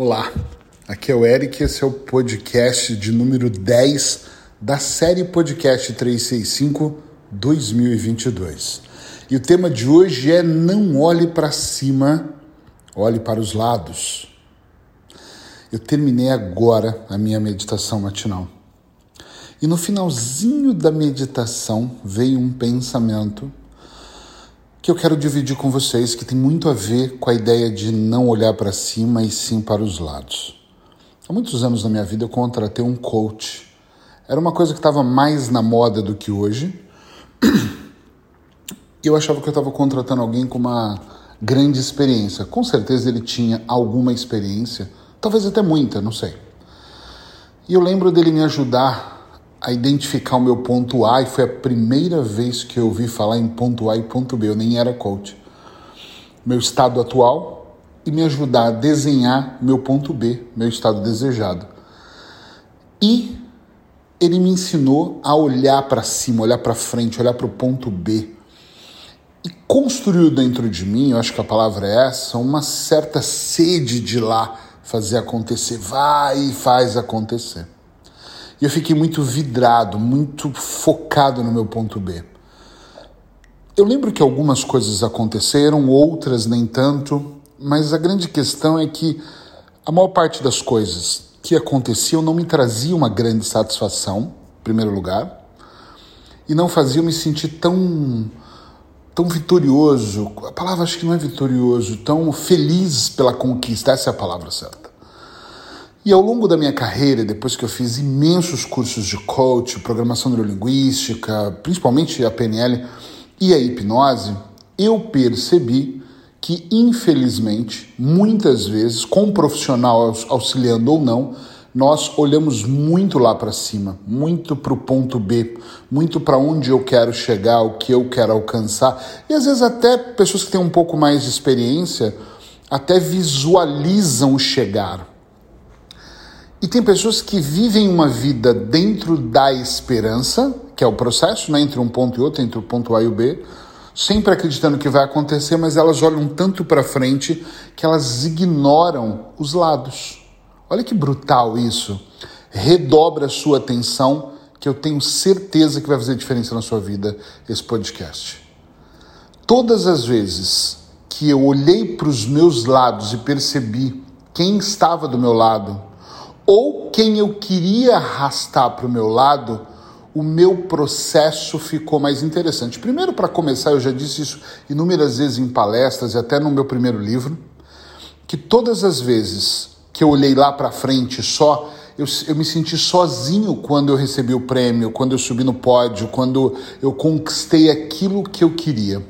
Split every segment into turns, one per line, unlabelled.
Olá, aqui é o Eric, esse é o podcast de número 10 da série Podcast 365 2022. E o tema de hoje é Não olhe para cima, olhe para os lados. Eu terminei agora a minha meditação matinal. E no finalzinho da meditação veio um pensamento que eu quero dividir com vocês, que tem muito a ver com a ideia de não olhar para cima e sim para os lados. Há muitos anos na minha vida eu contratei um coach. Era uma coisa que estava mais na moda do que hoje. E eu achava que eu estava contratando alguém com uma grande experiência. Com certeza ele tinha alguma experiência, talvez até muita, não sei. E eu lembro dele me ajudar a identificar o meu ponto A e foi a primeira vez que eu ouvi falar em ponto A e ponto B. Eu nem era coach. Meu estado atual e me ajudar a desenhar meu ponto B, meu estado desejado. E ele me ensinou a olhar para cima, olhar para frente, olhar para o ponto B. E construiu dentro de mim, eu acho que a palavra é essa, uma certa sede de lá fazer acontecer. Vai e faz acontecer. E eu fiquei muito vidrado, muito focado no meu ponto B. Eu lembro que algumas coisas aconteceram, outras nem tanto, mas a grande questão é que a maior parte das coisas que aconteciam não me trazia uma grande satisfação, em primeiro lugar, e não fazia me sentir tão tão vitorioso, a palavra acho que não é vitorioso, tão feliz pela conquista, essa é a palavra certa. E ao longo da minha carreira, depois que eu fiz imensos cursos de coach, programação neurolinguística, principalmente a PNL e a hipnose, eu percebi que, infelizmente, muitas vezes, com um profissional auxiliando ou não, nós olhamos muito lá para cima, muito para o ponto B, muito para onde eu quero chegar, o que eu quero alcançar. E às vezes até pessoas que têm um pouco mais de experiência até visualizam o chegar. E tem pessoas que vivem uma vida dentro da esperança, que é o processo, né, entre um ponto e outro, entre o ponto A e o B, sempre acreditando que vai acontecer, mas elas olham tanto para frente que elas ignoram os lados. Olha que brutal isso. Redobra a sua atenção, que eu tenho certeza que vai fazer diferença na sua vida esse podcast. Todas as vezes que eu olhei para os meus lados e percebi quem estava do meu lado, ou quem eu queria arrastar para o meu lado, o meu processo ficou mais interessante. Primeiro, para começar, eu já disse isso inúmeras vezes em palestras e até no meu primeiro livro, que todas as vezes que eu olhei lá para frente só, eu, eu me senti sozinho quando eu recebi o prêmio, quando eu subi no pódio, quando eu conquistei aquilo que eu queria.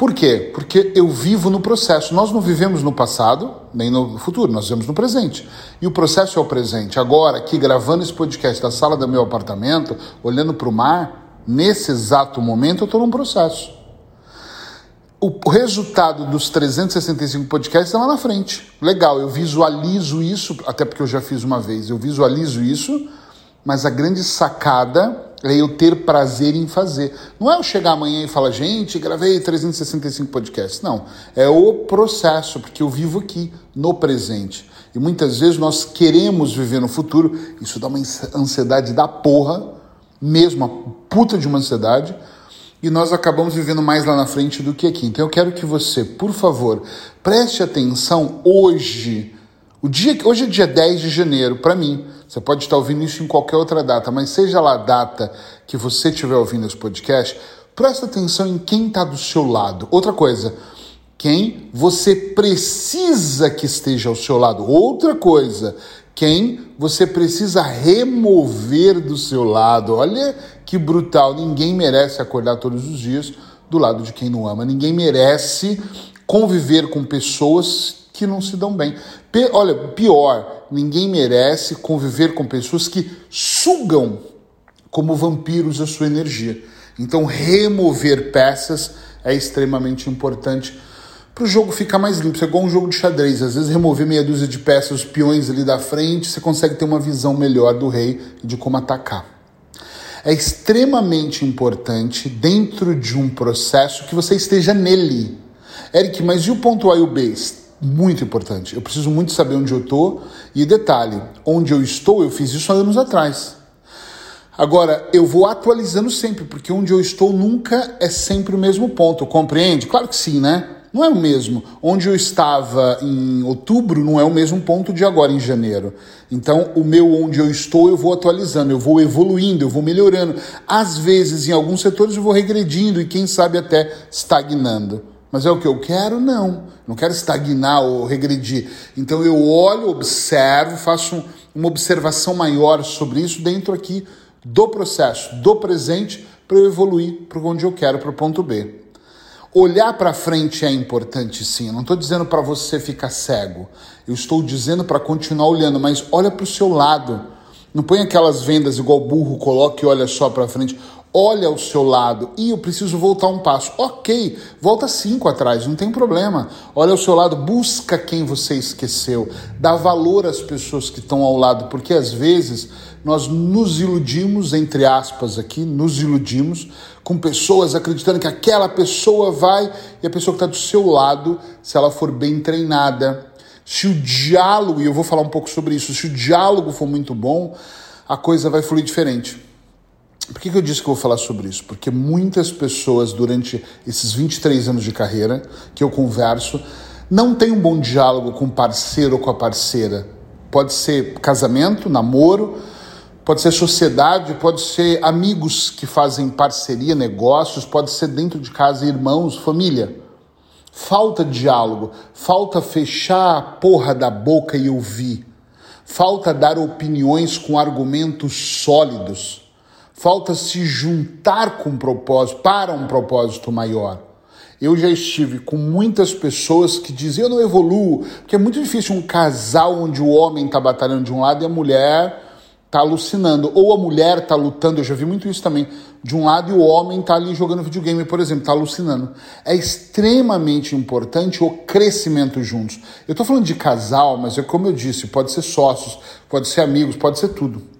Por quê? Porque eu vivo no processo. Nós não vivemos no passado, nem no futuro, nós vivemos no presente. E o processo é o presente. Agora, aqui gravando esse podcast da sala do meu apartamento, olhando para o mar, nesse exato momento eu estou num processo. O resultado dos 365 podcasts está lá na frente. Legal, eu visualizo isso, até porque eu já fiz uma vez, eu visualizo isso, mas a grande sacada é eu ter prazer em fazer. Não é eu chegar amanhã e falar, gente, gravei 365 podcasts. Não. É o processo, porque eu vivo aqui, no presente. E muitas vezes nós queremos viver no futuro, isso dá uma ansiedade da porra, mesmo, uma puta de uma ansiedade, e nós acabamos vivendo mais lá na frente do que aqui. Então eu quero que você, por favor, preste atenção hoje o dia, hoje é dia 10 de janeiro, para mim. Você pode estar ouvindo isso em qualquer outra data, mas seja lá a data que você estiver ouvindo esse podcast, presta atenção em quem está do seu lado. Outra coisa, quem você precisa que esteja ao seu lado. Outra coisa, quem você precisa remover do seu lado. Olha que brutal. Ninguém merece acordar todos os dias do lado de quem não ama. Ninguém merece conviver com pessoas que não se dão bem. olha, pior, ninguém merece conviver com pessoas que sugam como vampiros a sua energia. Então, remover peças é extremamente importante para o jogo ficar mais limpo. Isso é igual um jogo de xadrez. Às vezes, remover meia dúzia de peças, os peões ali da frente, você consegue ter uma visão melhor do rei e de como atacar. É extremamente importante, dentro de um processo, que você esteja nele. Eric, mas e o ponto A e o B? Muito importante. Eu preciso muito saber onde eu estou e detalhe, onde eu estou, eu fiz isso há anos atrás. Agora, eu vou atualizando sempre, porque onde eu estou nunca é sempre o mesmo ponto. Compreende? Claro que sim, né? Não é o mesmo. Onde eu estava em outubro não é o mesmo ponto de agora em janeiro. Então, o meu onde eu estou, eu vou atualizando, eu vou evoluindo, eu vou melhorando. Às vezes, em alguns setores, eu vou regredindo e quem sabe até estagnando. Mas é o que eu quero? Não. Não quero estagnar ou regredir. Então eu olho, observo, faço uma observação maior sobre isso dentro aqui do processo, do presente, para eu evoluir para onde eu quero, para o ponto B. Olhar para frente é importante sim. Eu não estou dizendo para você ficar cego. Eu estou dizendo para continuar olhando, mas olha para o seu lado. Não põe aquelas vendas igual burro, coloque e olha só para frente. Olha ao seu lado e eu preciso voltar um passo. Ok, volta cinco atrás, não tem problema. Olha ao seu lado, busca quem você esqueceu. Dá valor às pessoas que estão ao lado, porque às vezes nós nos iludimos, entre aspas aqui, nos iludimos com pessoas acreditando que aquela pessoa vai e a pessoa que está do seu lado, se ela for bem treinada, se o diálogo, e eu vou falar um pouco sobre isso, se o diálogo for muito bom, a coisa vai fluir diferente. Por que, que eu disse que eu vou falar sobre isso? Porque muitas pessoas, durante esses 23 anos de carreira que eu converso, não têm um bom diálogo com o parceiro ou com a parceira. Pode ser casamento, namoro, pode ser sociedade, pode ser amigos que fazem parceria, negócios, pode ser dentro de casa irmãos, família. Falta diálogo, falta fechar a porra da boca e ouvir, falta dar opiniões com argumentos sólidos, falta se juntar com um propósito, para um propósito maior. Eu já estive com muitas pessoas que dizem eu não evoluo, porque é muito difícil um casal onde o homem está batalhando de um lado e a mulher tá alucinando. Ou a mulher tá lutando, eu já vi muito isso também, de um lado e o homem tá ali jogando videogame, por exemplo, tá alucinando. É extremamente importante o crescimento juntos. Eu tô falando de casal, mas é como eu disse, pode ser sócios, pode ser amigos, pode ser tudo.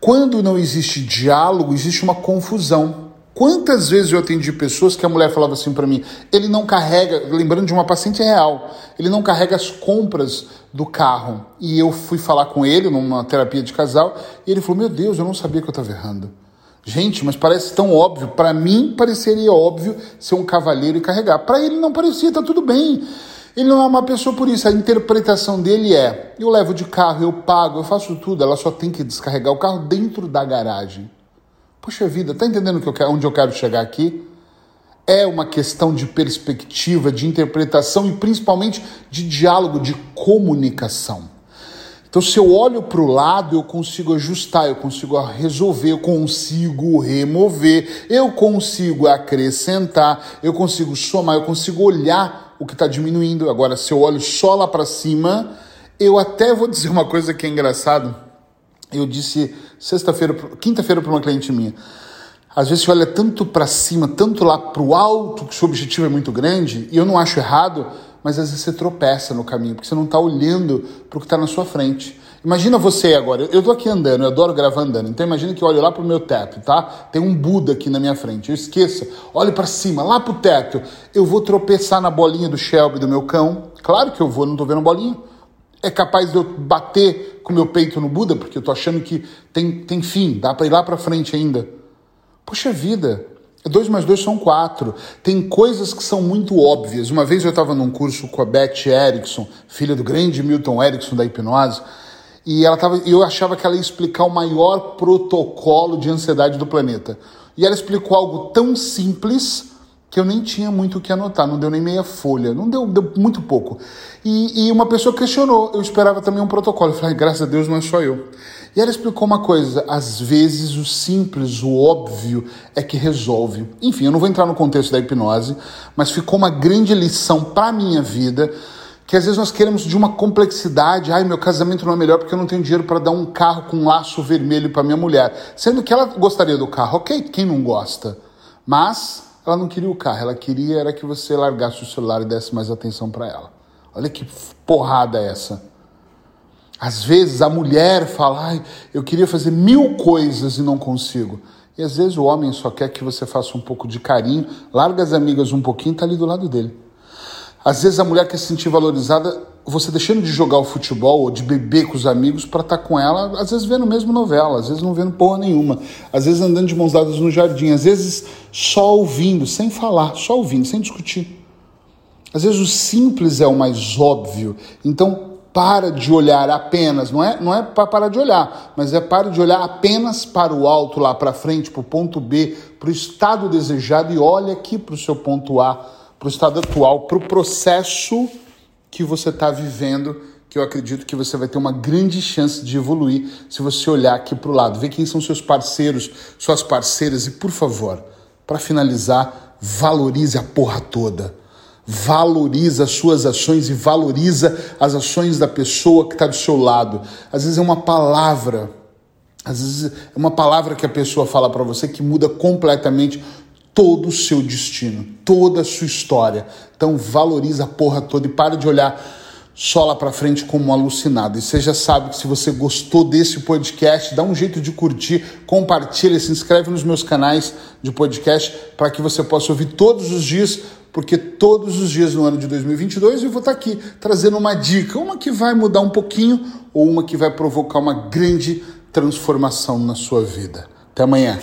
Quando não existe diálogo, existe uma confusão. Quantas vezes eu atendi pessoas que a mulher falava assim para mim: ele não carrega, lembrando de uma paciente real, ele não carrega as compras do carro. E eu fui falar com ele numa terapia de casal e ele falou: Meu Deus, eu não sabia que eu estava errando. Gente, mas parece tão óbvio. Para mim, pareceria óbvio ser um cavalheiro e carregar. Para ele não parecia, tá tudo bem. Ele não é uma pessoa por isso. A interpretação dele é: eu levo de carro, eu pago, eu faço tudo. Ela só tem que descarregar o carro dentro da garagem. Poxa vida, tá entendendo que eu quero, onde eu quero chegar aqui? É uma questão de perspectiva, de interpretação e principalmente de diálogo, de comunicação. Então, se eu olho para o lado, eu consigo ajustar, eu consigo resolver, eu consigo remover, eu consigo acrescentar, eu consigo somar, eu consigo olhar o que está diminuindo. Agora, se eu olho só lá para cima, eu até vou dizer uma coisa que é engraçado eu disse sexta-feira, quinta-feira para uma cliente minha. Às vezes você olha tanto para cima, tanto lá para o alto, que o seu objetivo é muito grande, e eu não acho errado, mas às vezes você tropeça no caminho, porque você não está olhando para o que está na sua frente. Imagina você agora, eu estou aqui andando, eu adoro gravar andando, então imagina que eu olho lá para o meu teto, tá? Tem um Buda aqui na minha frente, eu esqueça, olhe para cima, lá para o teto, eu vou tropeçar na bolinha do Shelby do meu cão, claro que eu vou, não estou vendo bolinha, é capaz de eu bater com meu peito no Buda, porque eu tô achando que tem, tem fim, dá para ir lá para frente ainda. Poxa vida, dois mais dois são quatro. Tem coisas que são muito óbvias. Uma vez eu estava num curso com a Beth Erickson, filha do grande Milton Erickson da hipnose, e ela tava, eu achava que ela ia explicar o maior protocolo de ansiedade do planeta. E ela explicou algo tão simples que eu nem tinha muito o que anotar, não deu nem meia folha, não deu, deu muito pouco. E, e, uma pessoa questionou, eu esperava também um protocolo, eu falei, graças a Deus não é só eu. E ela explicou uma coisa, às vezes o simples, o óbvio é que resolve. Enfim, eu não vou entrar no contexto da hipnose, mas ficou uma grande lição para a minha vida, que às vezes nós queremos de uma complexidade, ai, meu casamento não é melhor porque eu não tenho dinheiro para dar um carro com um laço vermelho para minha mulher, sendo que ela gostaria do carro, ok, quem não gosta? Mas ela não queria o carro, ela queria era que você largasse o celular e desse mais atenção para ela. Olha que porrada é essa. Às vezes a mulher fala, Ai, eu queria fazer mil coisas e não consigo. E às vezes o homem só quer que você faça um pouco de carinho, larga as amigas um pouquinho e está ali do lado dele. Às vezes a mulher quer se sentir valorizada, você deixando de jogar o futebol ou de beber com os amigos para estar tá com ela, às vezes vendo mesmo novela, às vezes não vendo porra nenhuma, às vezes andando de mãos dadas no jardim, às vezes só ouvindo, sem falar, só ouvindo, sem discutir. Às vezes o simples é o mais óbvio. Então para de olhar apenas, não é, não é para parar de olhar, mas é para de olhar apenas para o alto, lá para frente, para o ponto B, para o estado desejado e olha aqui para o seu ponto A, para o estado atual, para o processo que você está vivendo, que eu acredito que você vai ter uma grande chance de evoluir se você olhar aqui para o lado, ver quem são seus parceiros, suas parceiras e, por favor, para finalizar, valorize a porra toda valoriza as suas ações e valoriza as ações da pessoa que está do seu lado. Às vezes é uma palavra, às vezes é uma palavra que a pessoa fala para você que muda completamente todo o seu destino, toda a sua história. Então valoriza a porra toda e para de olhar só lá para frente como um alucinado. E você já sabe que se você gostou desse podcast, dá um jeito de curtir, compartilha, se inscreve nos meus canais de podcast para que você possa ouvir todos os dias porque todos os dias no ano de 2022 eu vou estar aqui trazendo uma dica, uma que vai mudar um pouquinho ou uma que vai provocar uma grande transformação na sua vida. Até amanhã.